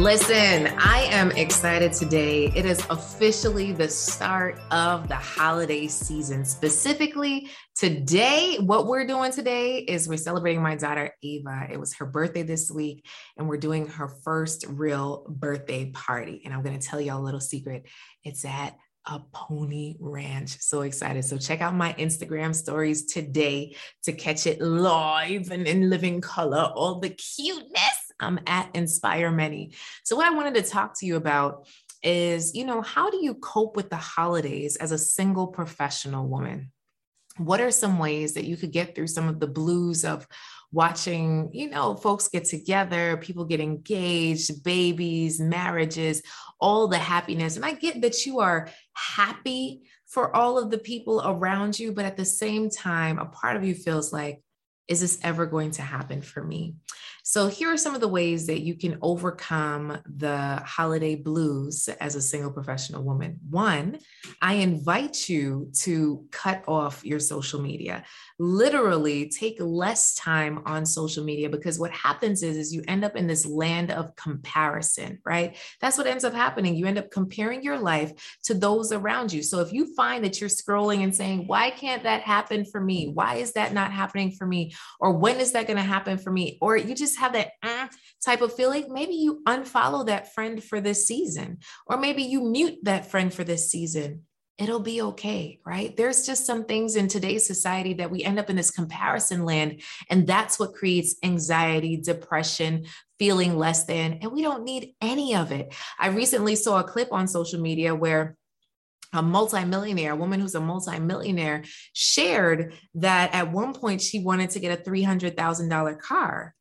Listen, I am excited today. It is officially the start of the holiday season. Specifically, today, what we're doing today is we're celebrating my daughter, Ava. It was her birthday this week, and we're doing her first real birthday party. And I'm going to tell y'all a little secret it's at a pony ranch. So excited. So check out my Instagram stories today to catch it live and in living color, all the cuteness I'm at Inspire Many. So, what I wanted to talk to you about is, you know, how do you cope with the holidays as a single professional woman? What are some ways that you could get through some of the blues of watching, you know, folks get together, people get engaged, babies, marriages, all the happiness. And I get that you are happy for all of the people around you, but at the same time, a part of you feels like, is this ever going to happen for me? So, here are some of the ways that you can overcome the holiday blues as a single professional woman. One, I invite you to cut off your social media. Literally, take less time on social media because what happens is, is you end up in this land of comparison, right? That's what ends up happening. You end up comparing your life to those around you. So, if you find that you're scrolling and saying, Why can't that happen for me? Why is that not happening for me? Or when is that going to happen for me? Or you just have that uh, type of feeling, maybe you unfollow that friend for this season, or maybe you mute that friend for this season. It'll be okay, right? There's just some things in today's society that we end up in this comparison land. And that's what creates anxiety, depression, feeling less than. And we don't need any of it. I recently saw a clip on social media where a multimillionaire, a woman who's a multimillionaire, shared that at one point she wanted to get a $300,000 car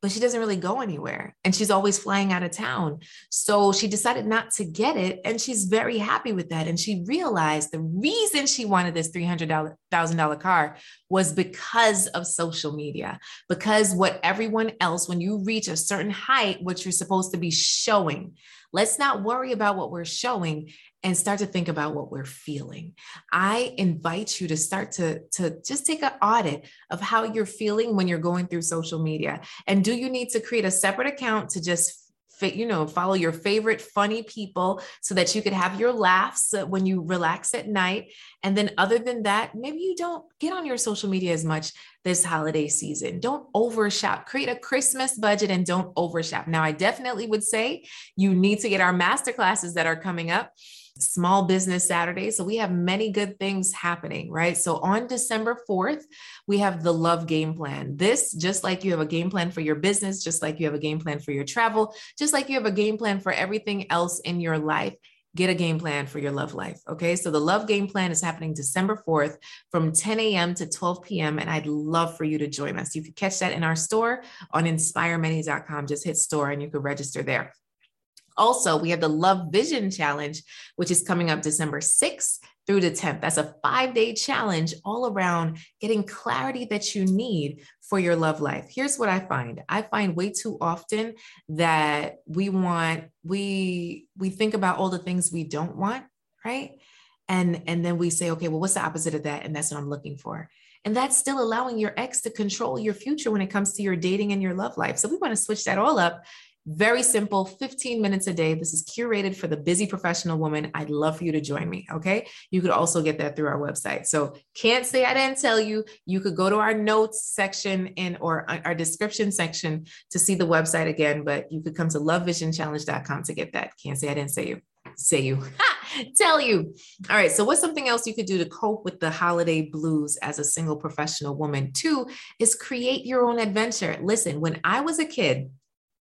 but she doesn't really go anywhere and she's always flying out of town. So she decided not to get it and she's very happy with that. And she realized the reason she wanted this $300,000 car was because of social media, because what everyone else, when you reach a certain height, what you're supposed to be showing. Let's not worry about what we're showing and start to think about what we're feeling. I invite you to start to, to just take an audit of how you're feeling when you're going through social media. And do you need to create a separate account to just you know follow your favorite funny people so that you could have your laughs uh, when you relax at night? And then other than that maybe you don't get on your social media as much this holiday season. Don't overshop. Create a christmas budget and don't overshop. Now i definitely would say you need to get our master classes that are coming up Small Business Saturday. So we have many good things happening, right? So on December 4th, we have the Love Game Plan. This, just like you have a game plan for your business, just like you have a game plan for your travel, just like you have a game plan for everything else in your life get a game plan for your love life. Okay. So the love game plan is happening December 4th from 10 a.m. to 12 p.m. And I'd love for you to join us. You can catch that in our store on inspiremany.com. Just hit store and you can register there. Also, we have the Love Vision Challenge, which is coming up December 6th through the 10th. That's a five day challenge all around getting clarity that you need for your love life. Here's what I find I find way too often that we want, we, we think about all the things we don't want, right? And, and then we say, okay, well, what's the opposite of that? And that's what I'm looking for. And that's still allowing your ex to control your future when it comes to your dating and your love life. So we want to switch that all up very simple, 15 minutes a day. This is curated for the busy professional woman. I'd love for you to join me. Okay. You could also get that through our website. So can't say I didn't tell you. You could go to our notes section in or uh, our description section to see the website again, but you could come to lovevisionchallenge.com to get that. Can't say I didn't say you. Say you. tell you. All right. So, what's something else you could do to cope with the holiday blues as a single professional woman? Two is create your own adventure. Listen, when I was a kid,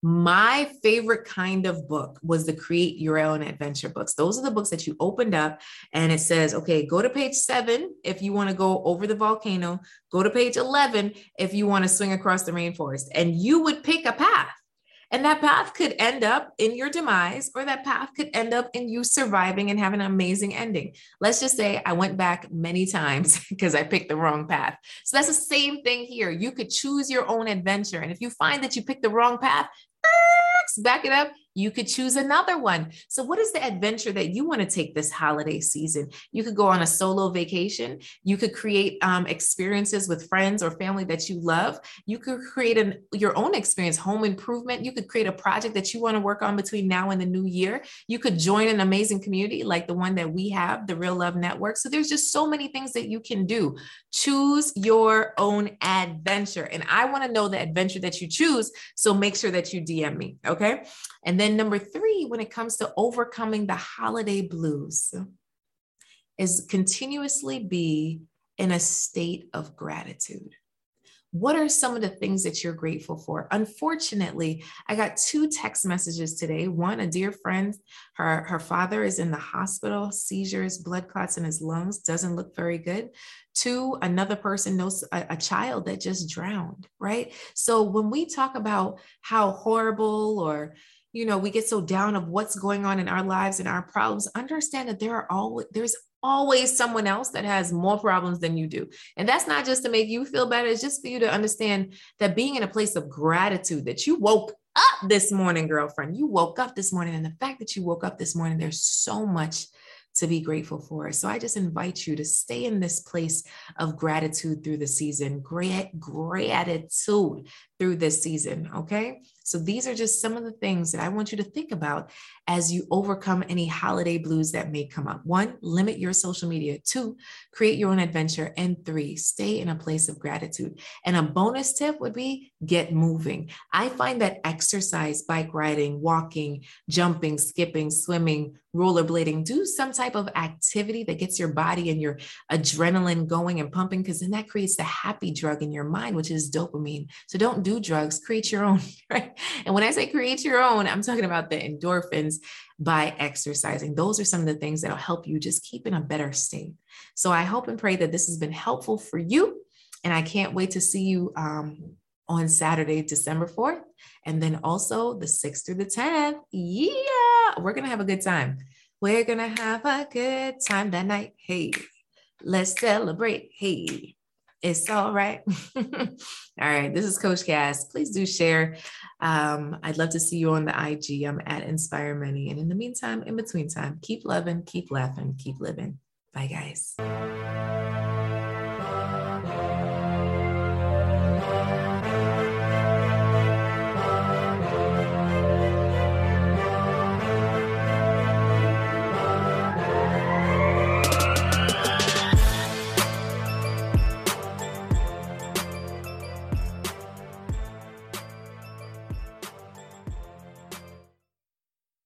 my favorite kind of book was the create your own adventure books. Those are the books that you opened up and it says, okay, go to page seven if you want to go over the volcano, go to page 11 if you want to swing across the rainforest. And you would pick a path. And that path could end up in your demise, or that path could end up in you surviving and having an amazing ending. Let's just say I went back many times because I picked the wrong path. So that's the same thing here. You could choose your own adventure. And if you find that you picked the wrong path, back it up you could choose another one. So, what is the adventure that you want to take this holiday season? You could go on a solo vacation. You could create um, experiences with friends or family that you love. You could create an, your own experience, home improvement. You could create a project that you want to work on between now and the new year. You could join an amazing community like the one that we have, the Real Love Network. So, there's just so many things that you can do. Choose your own adventure. And I want to know the adventure that you choose. So, make sure that you DM me. Okay. And then number three, when it comes to overcoming the holiday blues, is continuously be in a state of gratitude. What are some of the things that you're grateful for? Unfortunately, I got two text messages today. One, a dear friend, her, her father is in the hospital, seizures, blood clots in his lungs, doesn't look very good. Two, another person knows a, a child that just drowned, right? So when we talk about how horrible or you know we get so down of what's going on in our lives and our problems understand that there are always there's always someone else that has more problems than you do and that's not just to make you feel better it's just for you to understand that being in a place of gratitude that you woke up this morning girlfriend you woke up this morning and the fact that you woke up this morning there's so much to be grateful for. So I just invite you to stay in this place of gratitude through the season, great gratitude through this season. Okay. So these are just some of the things that I want you to think about as you overcome any holiday blues that may come up. One, limit your social media. Two, create your own adventure. And three, stay in a place of gratitude. And a bonus tip would be get moving. I find that exercise, bike riding, walking, jumping, skipping, swimming, rollerblading, do some type of activity that gets your body and your adrenaline going and pumping, because then that creates the happy drug in your mind, which is dopamine. So don't do drugs, create your own, right? And when I say create your own, I'm talking about the endorphins by exercising. Those are some of the things that'll help you just keep in a better state. So I hope and pray that this has been helpful for you. And I can't wait to see you um, on Saturday, December 4th, and then also the 6th through the 10th. Yeah, we're going to have a good time. We're going to have a good time that night. Hey, let's celebrate. Hey. It's all right. all right. This is Coach Cass. Please do share. Um, I'd love to see you on the IG. I'm at Inspire Many. And in the meantime, in between time, keep loving, keep laughing, keep living. Bye, guys.